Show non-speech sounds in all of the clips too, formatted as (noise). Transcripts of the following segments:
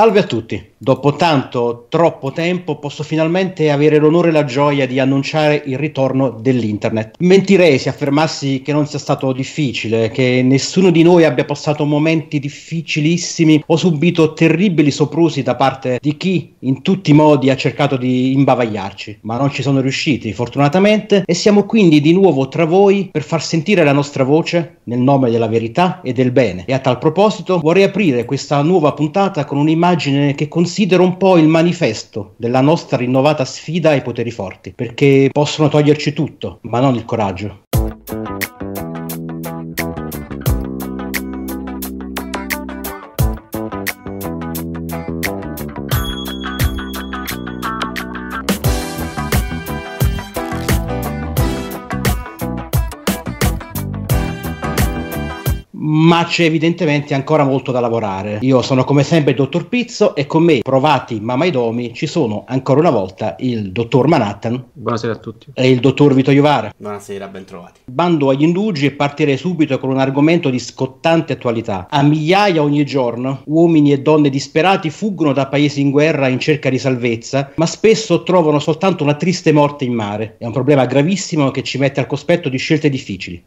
Salve a tutti. Dopo tanto, troppo tempo, posso finalmente avere l'onore e la gioia di annunciare il ritorno dell'internet. Mentirei se affermassi che non sia stato difficile, che nessuno di noi abbia passato momenti difficilissimi o subito terribili soprusi da parte di chi in tutti i modi ha cercato di imbavagliarci. Ma non ci sono riusciti, fortunatamente, e siamo quindi di nuovo tra voi per far sentire la nostra voce nel nome della verità e del bene. E a tal proposito vorrei aprire questa nuova puntata con un'immagine che considero considero un po' il manifesto della nostra rinnovata sfida ai poteri forti, perché possono toglierci tutto, ma non il coraggio. Ma c'è evidentemente ancora molto da lavorare. Io sono come sempre il dottor Pizzo e con me, provati ma mai domi, ci sono ancora una volta il dottor Manhattan. Buonasera a tutti. E il dottor Vito Iovara. Buonasera, ben trovati. Bando agli indugi e partirei subito con un argomento di scottante attualità. A migliaia ogni giorno, uomini e donne disperati fuggono da paesi in guerra in cerca di salvezza, ma spesso trovano soltanto una triste morte in mare. È un problema gravissimo che ci mette al cospetto di scelte difficili.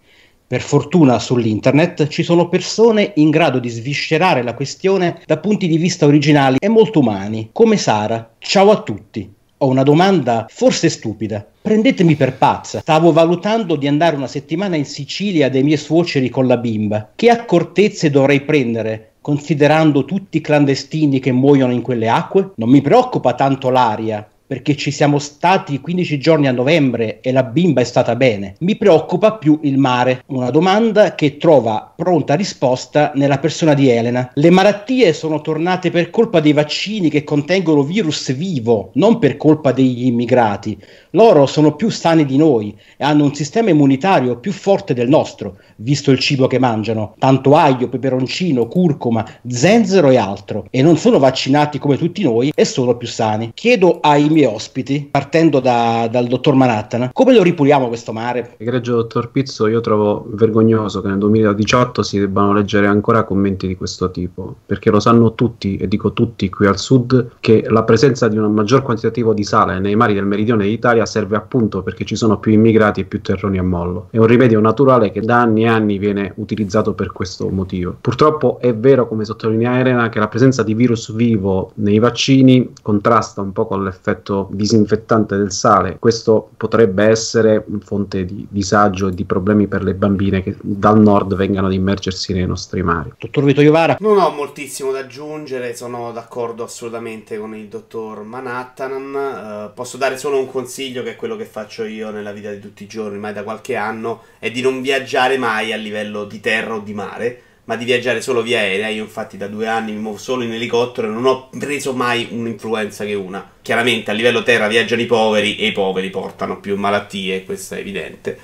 Per fortuna sull'internet ci sono persone in grado di sviscerare la questione da punti di vista originali e molto umani, come Sara. Ciao a tutti. Ho una domanda forse stupida. Prendetemi per pazza. Stavo valutando di andare una settimana in Sicilia dai miei suoceri con la bimba. Che accortezze dovrei prendere considerando tutti i clandestini che muoiono in quelle acque? Non mi preoccupa tanto l'aria, perché ci siamo stati 15 giorni a novembre e la bimba è stata bene. Mi preoccupa più il mare, una domanda che trova pronta risposta nella persona di Elena. Le malattie sono tornate per colpa dei vaccini che contengono virus vivo, non per colpa degli immigrati. Loro sono più sani di noi e hanno un sistema immunitario più forte del nostro, visto il cibo che mangiano, tanto aglio, peperoncino, curcuma, zenzero e altro, e non sono vaccinati come tutti noi e sono più sani. Chiedo ai miei ospiti, partendo da, dal dottor Manhattan, come lo ripuliamo questo mare? Egregio dottor Pizzo, io trovo vergognoso che nel 2018 si debbano leggere ancora commenti di questo tipo, perché lo sanno tutti, e dico tutti qui al sud, che la presenza di un maggior quantitativo di sale nei mari del meridione d'Italia Italia serve appunto perché ci sono più immigrati e più terroni a mollo. È un rimedio naturale che da anni e anni viene utilizzato per questo motivo. Purtroppo è vero, come sottolinea Elena, che la presenza di virus vivo nei vaccini contrasta un po' con l'effetto disinfettante del sale. Questo potrebbe essere fonte di disagio e di problemi per le bambine che dal nord vengano ad immergersi nei nostri mari. Dottor Vito Iovara? Non ho moltissimo da aggiungere, sono d'accordo assolutamente con il dottor Manhattan. Uh, posso dare solo un consiglio consiglio, che è quello che faccio io nella vita di tutti i giorni, ormai da qualche anno, è di non viaggiare mai a livello di terra o di mare, ma di viaggiare solo via aerea. Io infatti da due anni mi muovo solo in elicottero e non ho preso mai un'influenza che una. Chiaramente a livello terra viaggiano i poveri e i poveri portano più malattie, questo è evidente.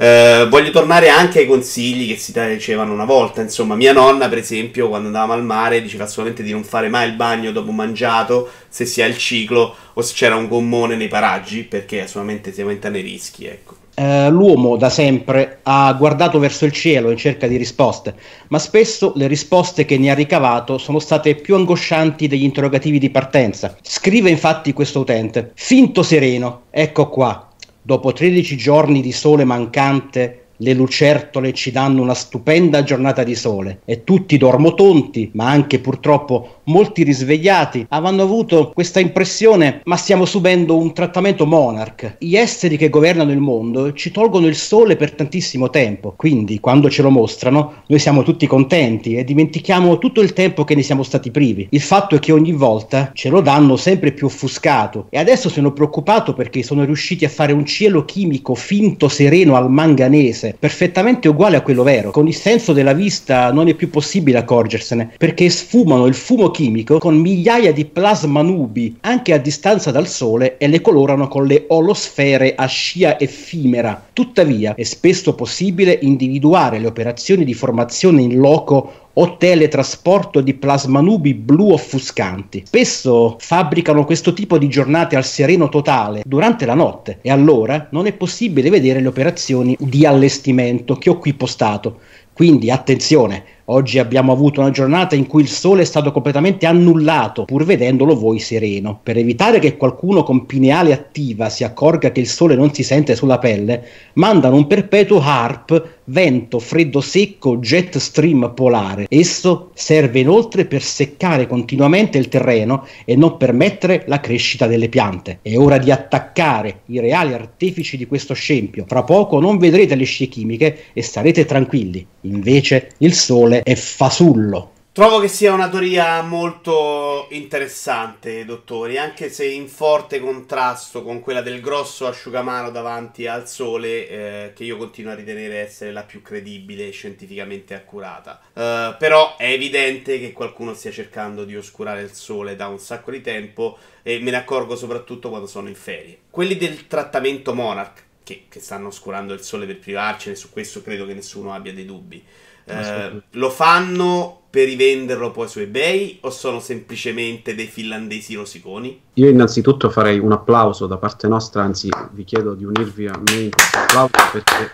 Eh, voglio tornare anche ai consigli che si dicevano una volta. Insomma, mia nonna, per esempio, quando andavamo al mare, diceva assolutamente di non fare mai il bagno dopo mangiato se si ha il ciclo o se c'era un gommone nei paraggi, perché assolutamente si aumentano i rischi. Ecco. Uh, l'uomo da sempre ha guardato verso il cielo in cerca di risposte, ma spesso le risposte che ne ha ricavato sono state più angoscianti degli interrogativi di partenza. Scrive infatti questo utente: Finto sereno, ecco qua, dopo 13 giorni di sole mancante le lucertole ci danno una stupenda giornata di sole e tutti dormotonti, ma anche purtroppo molti risvegliati, avranno avuto questa impressione, ma stiamo subendo un trattamento monarch. Gli esseri che governano il mondo ci tolgono il sole per tantissimo tempo, quindi quando ce lo mostrano noi siamo tutti contenti e dimentichiamo tutto il tempo che ne siamo stati privi. Il fatto è che ogni volta ce lo danno sempre più offuscato e adesso sono preoccupato perché sono riusciti a fare un cielo chimico finto sereno al manganese fosse perfettamente uguale a quello vero. Con il senso della vista non è più possibile accorgersene, perché sfumano il fumo chimico con migliaia di plasma nubi anche a distanza dal Sole e le colorano con le olosfere a scia effimera. Tuttavia è spesso possibile individuare le operazioni di formazione in loco o teletrasporto di plasmanubi blu offuscanti. Spesso fabbricano questo tipo di giornate al sereno totale durante la notte e allora non è possibile vedere le operazioni di allestimento che ho qui postato Quindi attenzione, Oggi abbiamo avuto una giornata in cui il sole è stato completamente annullato, pur vedendolo voi sereno. Per evitare che qualcuno con pineale attiva si accorga che il sole non si sente sulla pelle, mandano un perpetuo HARP, vento freddo secco, jet stream polare. Esso serve inoltre per seccare continuamente il terreno e non permettere la crescita delle piante. È ora di attaccare i reali artefici di questo scempio. Fra poco non vedrete le scie chimiche e starete tranquilli. Invece il sole è fasullo. Trovo che sia una teoria molto interessante, dottori, anche se in forte contrasto con quella del grosso asciugamano davanti al sole, eh, che io continuo a ritenere essere la più credibile e scientificamente accurata. Uh, però è evidente che qualcuno stia cercando di oscurare il sole da un sacco di tempo e me ne accorgo soprattutto quando sono in ferie. Quelli del trattamento Monarch, che, che stanno oscurando il sole per privarcene, su questo credo che nessuno abbia dei dubbi. Eh, lo fanno per rivenderlo poi su eBay o sono semplicemente dei finlandesi rosiconi? Io innanzitutto farei un applauso da parte nostra, anzi vi chiedo di unirvi a me in questo applauso perché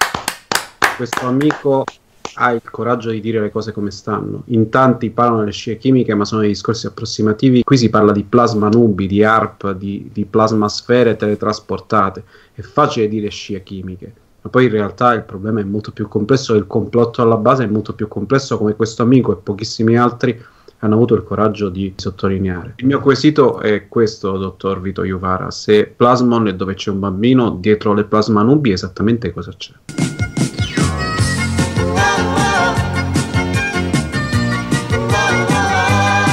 questo amico ha il coraggio di dire le cose come stanno. In tanti parlano delle scie chimiche, ma sono dei discorsi approssimativi. Qui si parla di plasma nubi, di ARP, di, di plasma sfere teletrasportate. È facile dire scie chimiche ma poi in realtà il problema è molto più complesso il complotto alla base è molto più complesso come questo amico e pochissimi altri hanno avuto il coraggio di sottolineare. Il mio quesito è questo, dottor Vito Juvara, se Plasmon è dove c'è un bambino, dietro le plasma nubi esattamente cosa c'è?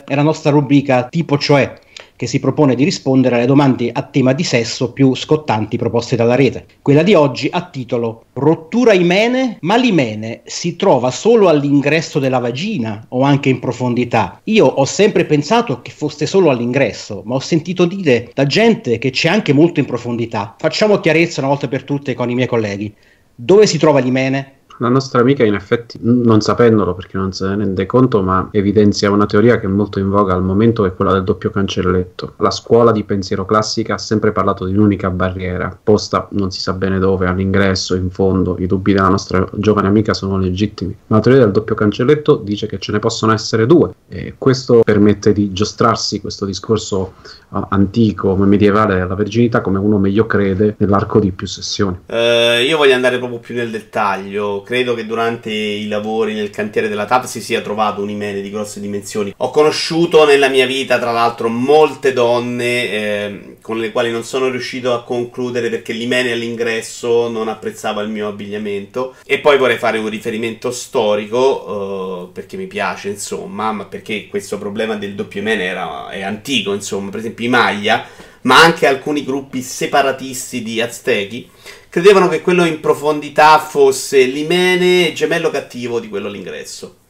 È la nostra rubrica tipo cioè che si propone di rispondere alle domande a tema di sesso più scottanti proposte dalla rete. Quella di oggi ha titolo Rottura imene, ma l'imene si trova solo all'ingresso della vagina o anche in profondità? Io ho sempre pensato che fosse solo all'ingresso, ma ho sentito dire da gente che c'è anche molto in profondità. Facciamo chiarezza una volta per tutte con i miei colleghi. Dove si trova l'imene? La nostra amica, in effetti, non sapendolo perché non se ne rende conto, ma evidenzia una teoria che è molto in voga al momento, è quella del doppio cancelletto. La scuola di pensiero classica ha sempre parlato di un'unica barriera, posta non si sa bene dove, all'ingresso, in fondo. I dubbi della nostra giovane amica sono legittimi. Ma la teoria del doppio cancelletto dice che ce ne possono essere due, e questo permette di giostrarsi questo discorso uh, antico, medievale della verginità, come uno meglio crede, nell'arco di più sessioni. Uh, io voglio andare proprio più nel dettaglio credo che durante i lavori nel cantiere della TAP si sia trovato un imene di grosse dimensioni. Ho conosciuto nella mia vita, tra l'altro, molte donne eh, con le quali non sono riuscito a concludere perché l'imene all'ingresso non apprezzava il mio abbigliamento. E poi vorrei fare un riferimento storico, eh, perché mi piace, insomma, ma perché questo problema del doppio imene era, è antico, insomma. Per esempio i Maya, ma anche alcuni gruppi separatisti di Aztechi credevano che quello in profondità fosse l'imene gemello cattivo di quello all'ingresso.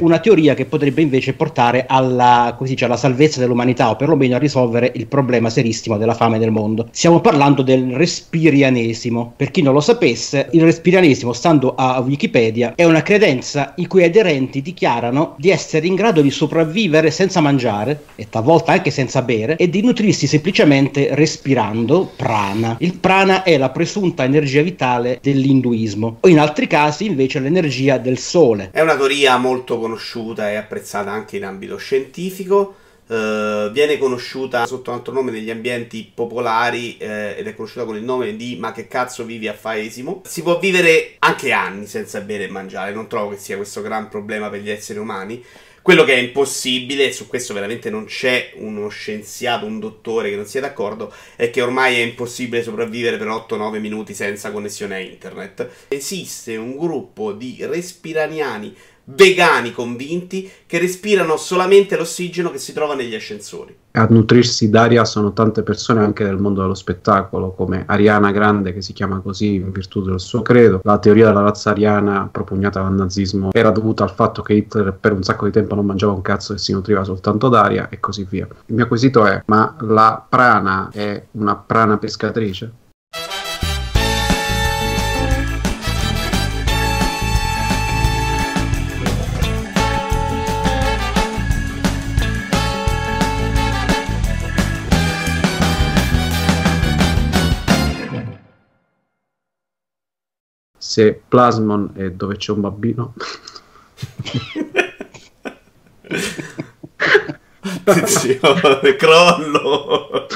Una teoria che potrebbe invece portare alla, dice, alla, salvezza dell'umanità o perlomeno a risolvere il problema serissimo della fame nel mondo. Stiamo parlando del respirianesimo. Per chi non lo sapesse, il respirianesimo, stando a Wikipedia, è una credenza i cui aderenti dichiarano di essere in grado di sopravvivere senza mangiare e talvolta anche senza bere e di nutrirsi semplicemente respirando prana. Il prana è la presunta energia vitale dell'induismo o in altri casi invece l'energia del sole. È una teoria molto conosciuta conosciuta e apprezzata anche in ambito scientifico. Uh, viene conosciuta sotto un altro nome negli ambienti popolari uh, ed è conosciuta con il nome di Ma che cazzo vivi a Faesimo. Si può vivere anche anni senza bere e mangiare, non trovo che sia questo gran problema per gli esseri umani. Quello che è impossibile, e su questo veramente non c'è uno scienziato, un dottore che non sia d'accordo, è che ormai è impossibile sopravvivere per 8-9 minuti senza connessione a internet. Esiste un gruppo di respiraniani vegani convinti che respirano solamente l'ossigeno che si trova negli ascensori. A nutrirsi d'aria sono tante persone anche del mondo dello spettacolo, come Ariana Grande, che si chiama così in virtù del suo credo. La teoria della razza ariana propugnata dal nazismo era dovuta al fatto che Hitler per un sacco di tempo non mangiava un cazzo e si nutriva soltanto d'aria e così via. Il mio quesito è: ma la prana è una prana pescatrice? Se Plasmon è dove c'è un bambino. Attenzione, (laughs) crollo.